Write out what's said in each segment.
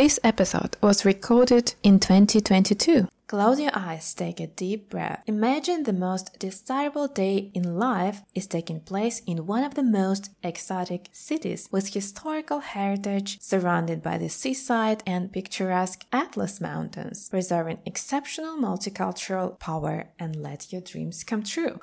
This episode was recorded in 2022. Close your eyes, take a deep breath. Imagine the most desirable day in life is taking place in one of the most exotic cities with historical heritage surrounded by the seaside and picturesque Atlas Mountains, preserving exceptional multicultural power and let your dreams come true.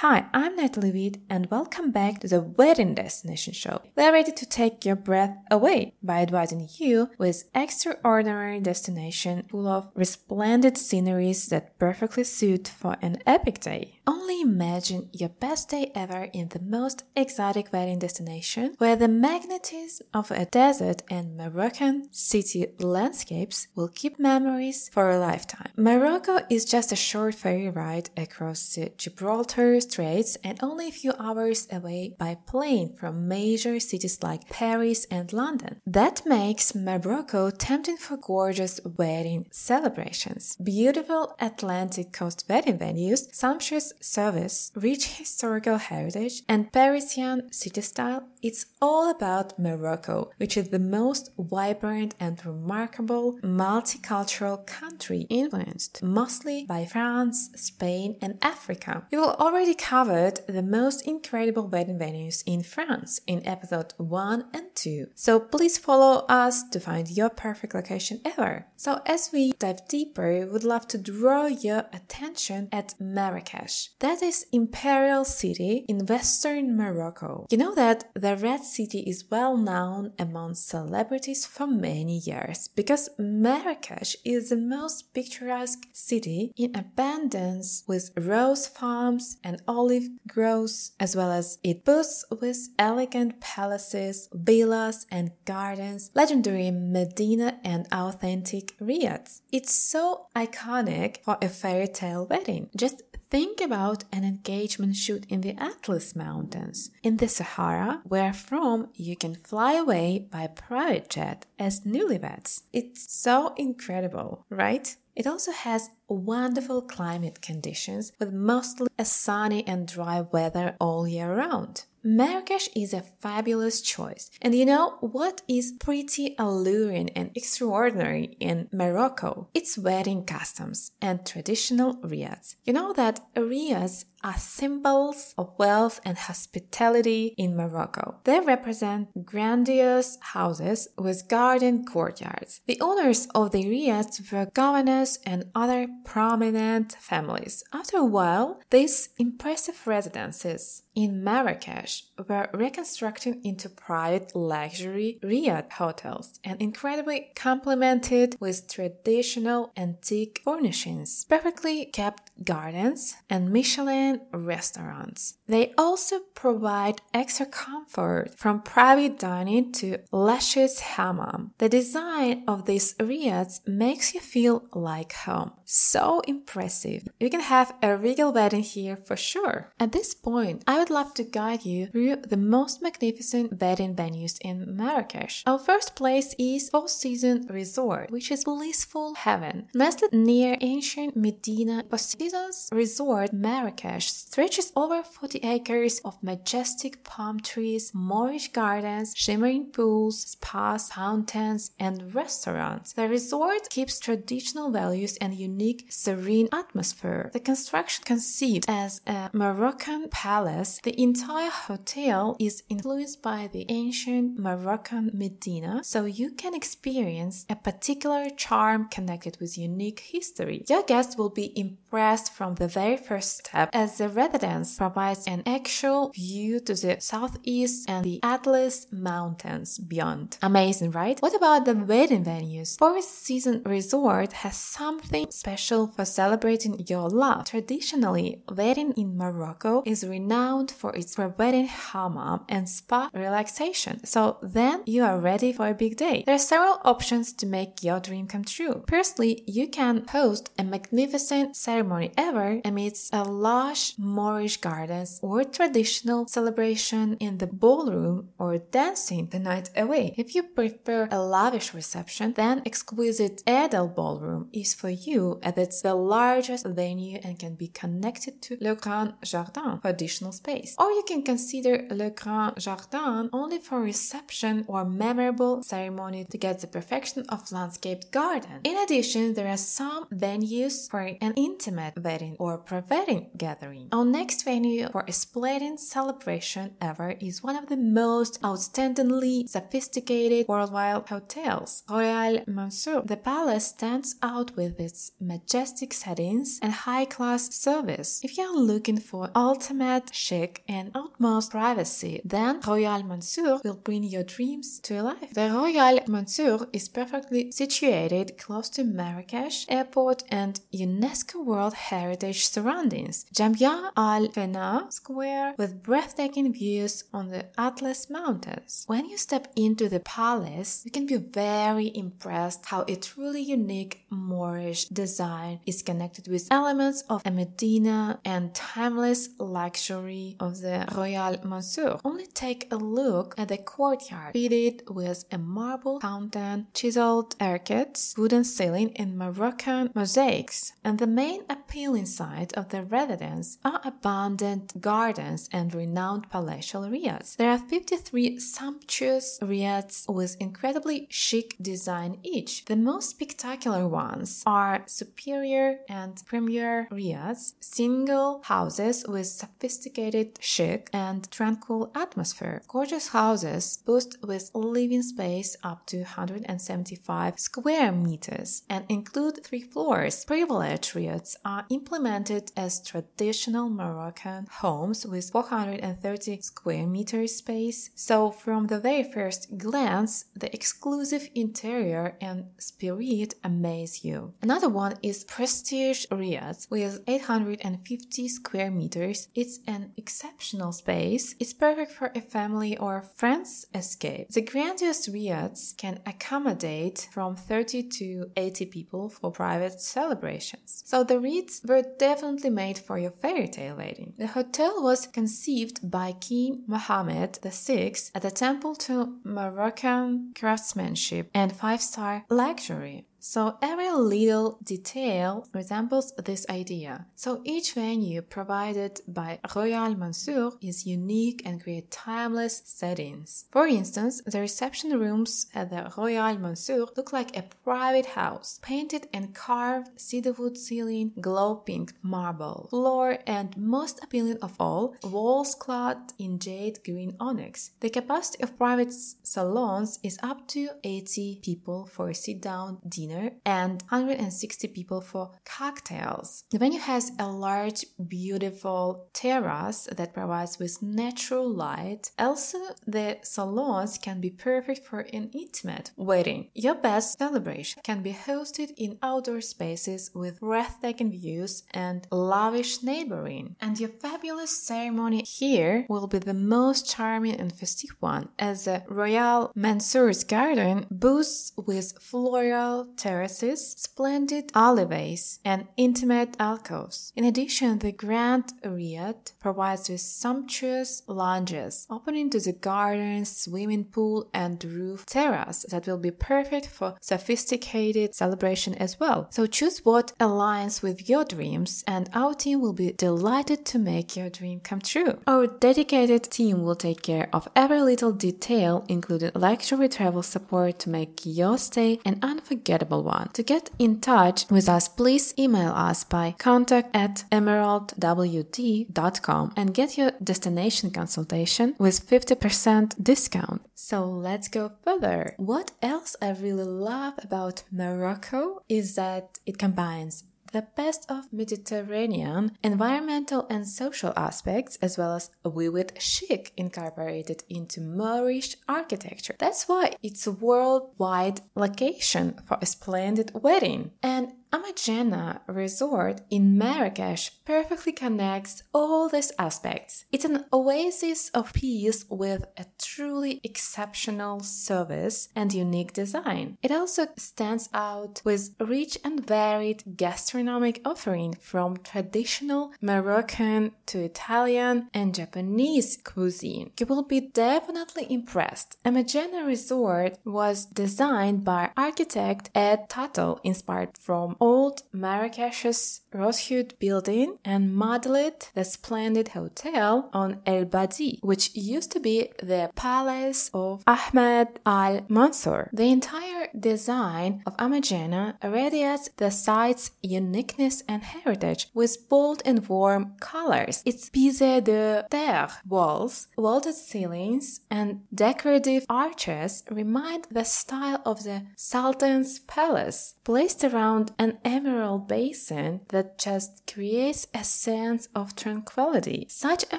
Hi, I'm Natalie Witt, and welcome back to the Wedding Destination Show. We are ready to take your breath away by advising you with extraordinary destination full of resplendent sceneries that perfectly suit for an epic day. Only imagine your best day ever in the most exotic wedding destination where the magnetism of a desert and Moroccan city landscapes will keep memories for a lifetime. Morocco is just a short ferry ride across the Gibraltar Straits and only a few hours away by plane from major cities like Paris and London. That makes Morocco tempting for gorgeous wedding celebrations. Beautiful Atlantic coast wedding venues, sumptuous service, rich historical heritage, and Parisian city style. It's all about Morocco, which is the most vibrant and remarkable multicultural country influenced mostly by France, Spain, and Africa. You will already covered the most incredible wedding venues in France in episode 1 and 2. So please follow us to find your perfect location ever. So as we dive deeper, we would love to draw your attention at Marrakesh. That is imperial city in western Morocco. You know that the Red City is well known among celebrities for many years because Marrakesh is the most picturesque city in abundance with rose farms and olive groves, as well as it boasts with elegant palaces, villas, and gardens, legendary Medina, and authentic riads. It's so iconic for a fairy tale wedding. Just Think about an engagement shoot in the Atlas Mountains in the Sahara, where from you can fly away by private jet as newlyweds. It's so incredible, right? It also has wonderful climate conditions with mostly a sunny and dry weather all year round. Marrakesh is a fabulous choice. And you know what is pretty alluring and extraordinary in Morocco? Its wedding customs and traditional riads. You know that riads are symbols of wealth and hospitality in Morocco. They represent grandiose houses with garden courtyards. The owners of the riads were governors and other prominent families. After a while, these impressive residences in Marrakesh were reconstructed into private luxury riad hotels and incredibly complemented with traditional antique furnishings, perfectly kept gardens, and Michelin restaurants. They also provide extra comfort from private dining to luscious hammam. The design of these riads makes you feel like home. So impressive. You can have a regal wedding here for sure. At this point, I would love to guide you through the most magnificent wedding venues in Marrakesh. Our first place is Four Seasons Resort, which is blissful heaven. Nestled near ancient Medina, Four Seasons Resort Marrakesh stretches over 40 acres of majestic palm trees, Moorish gardens, shimmering pools, spas, fountains, and restaurants. The resort keeps traditional values and unique serene atmosphere. The construction conceived as a Moroccan palace, the entire hotel is influenced by the ancient Moroccan Medina, so you can experience a particular charm connected with unique history. Your guests will be impressed from the very first step as the residence provides an actual view to the southeast and the Atlas Mountains beyond. Amazing, right? What about the wedding venues? Four Seasons Resort has something special for celebrating your love. Traditionally, wedding in Morocco is renowned for its wedding hammam and spa relaxation. So then you are ready for a big day. There are several options to make your dream come true. Firstly, you can host a magnificent ceremony ever amidst a lush Moorish gardens or traditional celebration in the ballroom or dancing the night away. If you prefer a lavish reception, then exquisite Edel Ballroom is for you as it's the largest venue and can be connected to Le Grand Jardin for additional space. Or you can consider Le Grand Jardin only for reception or memorable ceremony to get the perfection of landscaped garden. In addition, there are some venues for an intimate wedding or pre-wedding gathering. Our next venue for a splendid celebration ever is one of the most outstandingly sophisticated worldwide hotels, Royal Mansour. The palace stands out with its majestic settings and high-class service. If you're looking for ultimate chic and utmost privacy, then Royal Mansour will bring your dreams to life. The Royal Mansour is perfectly situated close to Marrakesh Airport and UNESCO World Heritage surroundings. Jemaa el-Fnaa Square with breathtaking views on the Atlas Mountains. When you step into the palace, you can be very impressed how a truly unique Moorish design is connected with elements of a Medina and timeless luxury of the Royal Mansour. Only take a look at the courtyard, fitted with a marble fountain, chiseled arcades, wooden ceiling, and Moroccan mosaics. And the main appealing side of the residence are abundant gardens and renowned palatial riads. There are 53 sumptuous riads with incredibly chic design each. The most spectacular ones are superior and premier riads, single houses with sophisticated chic and tranquil atmosphere. Gorgeous houses boast with living space up to 175 square meters and include three floors. Privileged riads are implemented as traditional Moroccan homes with 430 square meter space. So from the very first glance, the exclusive interior and spirit amaze you. Another one is Prestige Riads with 850 square meters. It's an exceptional space. It's perfect for a family or friends escape. The grandiose Riads can accommodate from 30 to 80 people for private celebrations. So the Riads were definitely made for your fairy tale wedding. The hotel was conceived by King Mohammed VI at a temple to Moroccan craftsmanship and five-star luxury. So every little detail resembles this idea. So each venue provided by Royal Mansour is unique and create timeless settings. For instance, the reception rooms at the Royal Mansour look like a private house, painted and carved cedarwood ceiling, glow pink marble floor, and most appealing of all, walls clad in jade green onyx. The capacity of private salons is up to 80 people for a sit-down dinner dinner and 160 people for cocktails. The venue has a large, beautiful terrace that provides with natural light. Also, the salons can be perfect for an intimate wedding. Your best celebration can be hosted in outdoor spaces with breathtaking views and lavish neighboring. And your fabulous ceremony here will be the most charming and festive one, as the Royal Mansour's garden boasts with floral terraces, splendid alleyways, and intimate alcoves. In addition, the Grand Riad provides with sumptuous lounges opening to the garden, swimming pool, and roof terrace that will be perfect for sophisticated celebration as well. So choose what aligns with your dreams, and our team will be delighted to make your dream come true. Our dedicated team will take care of every little detail, including luxury travel support to make your stay an unforgettable one. To get in touch with us, please email us by contact at emeraldwd.com and get your destination consultation with 50% discount. So let's go further. What else I really love about Morocco is that it combines the best of Mediterranean environmental and social aspects, as well as vivid chic incorporated into Moorish architecture. That's why it's a worldwide location for a splendid wedding. And Amanjena Resort in Marrakesh perfectly connects all these aspects. It's an oasis of peace with a truly exceptional service and unique design. It also stands out with rich and varied gastronomic offering from traditional Moroccan to Italian and Japanese cuisine. You will be definitely impressed. Amanjena Resort was designed by architect Ed Tuttle, inspired from old Marrakesh's Rosewood building and modeled the splendid hotel on El Badi, which used to be the palace of Ahmed Al Mansur. The entire design of Amanjena radiates the site's uniqueness and heritage with bold and warm colors. Its pise de terre walls, vaulted ceilings, and decorative arches remind the style of the Sultan's palace, placed around an emerald basin that just creates a sense of tranquility. Such a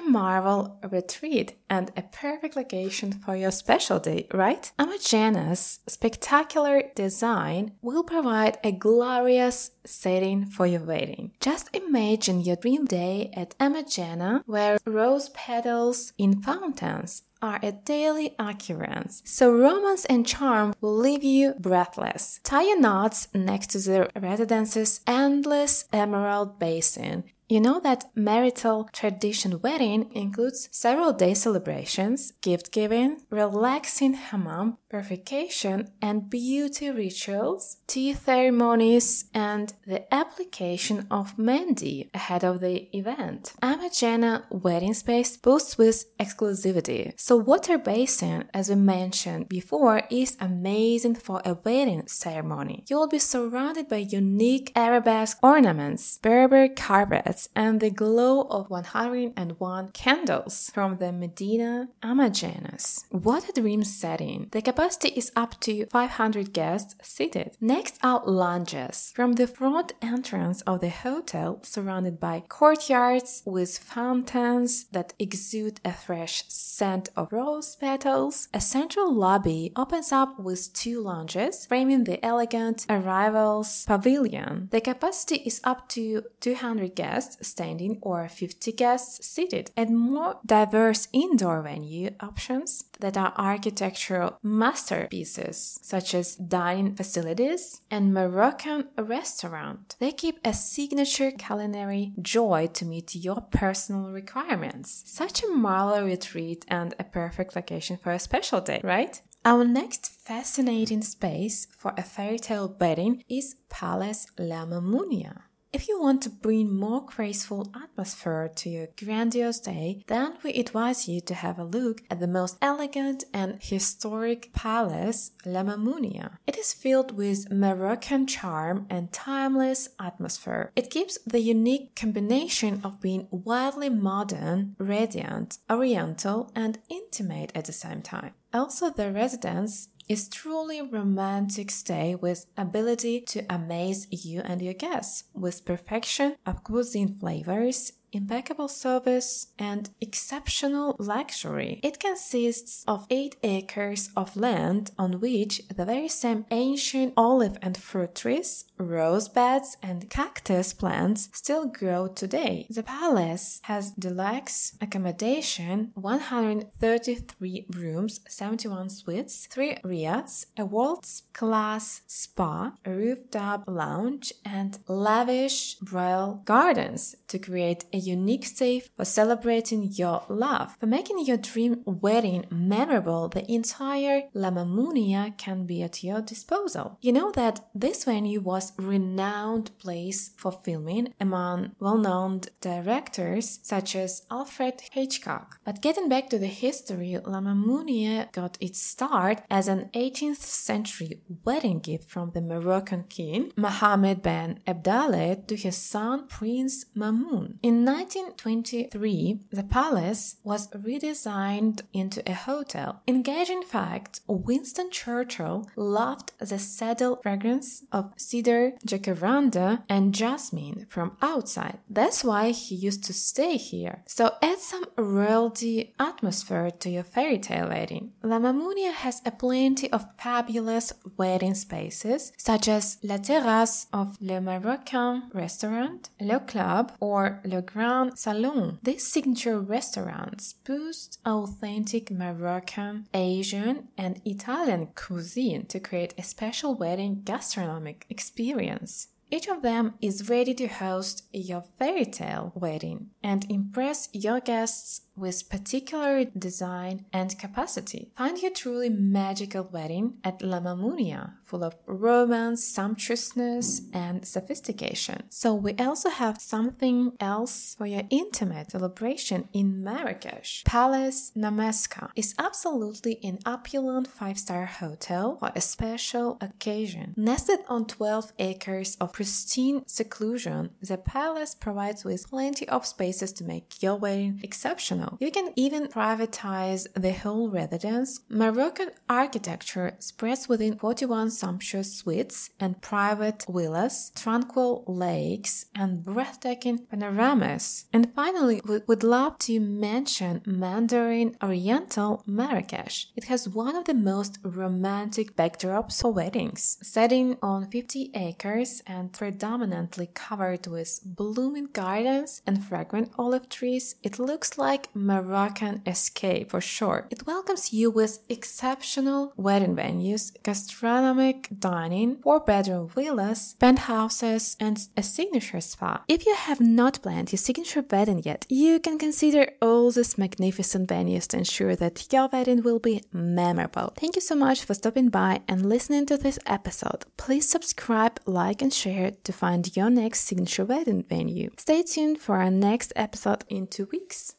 marvel retreat and a perfect location for your special day, right? Amanjena's spectacular design will provide a glorious setting for your wedding. Just imagine your dream day at Amanjena where rose petals in fountains are a daily occurrence, so romance and charm will leave you breathless. Tie your knots next to the residence's endless emerald basin you know that marital tradition wedding includes several day celebrations, gift giving, relaxing hammam, purification and beauty rituals, tea ceremonies, and the application of mehndi ahead of the event. Amanjena wedding space boasts with exclusivity. So water basin, as we mentioned before, is amazing for a wedding ceremony. You will be surrounded by unique arabesque ornaments, Berber carpets, and the glow of 101 candles from the Medina Amanjenas. What a dream setting! The capacity is up to 500 guests seated. Next are lounges. From the front entrance of the hotel, surrounded by courtyards with fountains that exude a fresh scent of rose petals, a central lobby opens up with two lounges, framing the elegant arrivals pavilion. The capacity is up to 200 guests guests standing or 50 guests seated, and more diverse indoor venue options that are architectural masterpieces, such as dining facilities and Moroccan restaurant. They keep a signature culinary joy to meet your personal requirements. Such a marlow retreat and a perfect location for a special day, right? Our next fascinating space for a fairy tale wedding is Palace La Mamounia. If you want to bring more graceful atmosphere to your grandiose day, then we advise you to have a look at the most elegant and historic palace, La Mamounia. It is filled with Moroccan charm and timeless atmosphere. It gives the unique combination of being wildly modern, radiant, oriental, and intimate at the same time. Also, the residence is truly romantic stay with ability to amaze you and your guests. With perfection of cuisine flavors impeccable service, and exceptional luxury. It consists of 8 acres of land on which the very same ancient olive and fruit trees, rose beds, and cactus plants still grow today. The palace has deluxe accommodation, 133 rooms, 71 suites, 3 riads, a world-class spa, a rooftop lounge, and lavish royal gardens to create a unique space for celebrating your love. For making your dream wedding memorable, the entire La Mamounia can be at your disposal. You know that this venue was renowned place for filming among well-known directors such as Alfred Hitchcock. But getting back to the history, La Mamounia got its start as an 18th century wedding gift from the Moroccan king Mohammed ben Abdallah to his son Prince Mamun. In 1923, the palace was redesigned into a hotel. Engaging fact, Winston Churchill loved the saddle fragrance of cedar, jacaranda, and jasmine from outside. That's why he used to stay here. So add some royalty atmosphere to your fairy tale wedding. La Mamounia has a plenty of fabulous wedding spaces, such as La Terrasse of Le Marocain restaurant, Le Club, or Le Grand Salon. These signature restaurants boost authentic Moroccan, Asian, and Italian cuisine to create a special wedding gastronomic experience. Each of them is ready to host your fairy tale wedding and impress your guests with particular design and capacity. Find your truly magical wedding at La Mamounia, full of romance, sumptuousness, and sophistication. So we also have something else for your intimate celebration in Marrakesh. Palace Namaskar is absolutely an opulent five-star hotel for a special occasion. Nested on 12 acres of pristine seclusion, the palace provides with plenty of spaces to make your wedding exceptional you can even privatize the whole residence. Moroccan architecture spreads within 41 sumptuous suites and private villas, tranquil lakes, and breathtaking panoramas. And finally, we would love to mention Mandarin Oriental Marrakesh. It has one of the most romantic backdrops for weddings, setting on 50 acres and predominantly covered with blooming gardens and fragrant olive trees. It looks like Moroccan Escape for sure. It welcomes you with exceptional wedding venues, dining, four bedroom villas, penthouses, and a signature spa. If you have not planned your signature wedding yet, you can consider all these magnificent venues to ensure that your wedding will be memorable. Thank you so much for stopping by and listening to this episode. Please subscribe, like, and share to find your next signature wedding venue. Stay tuned for our next episode in two weeks.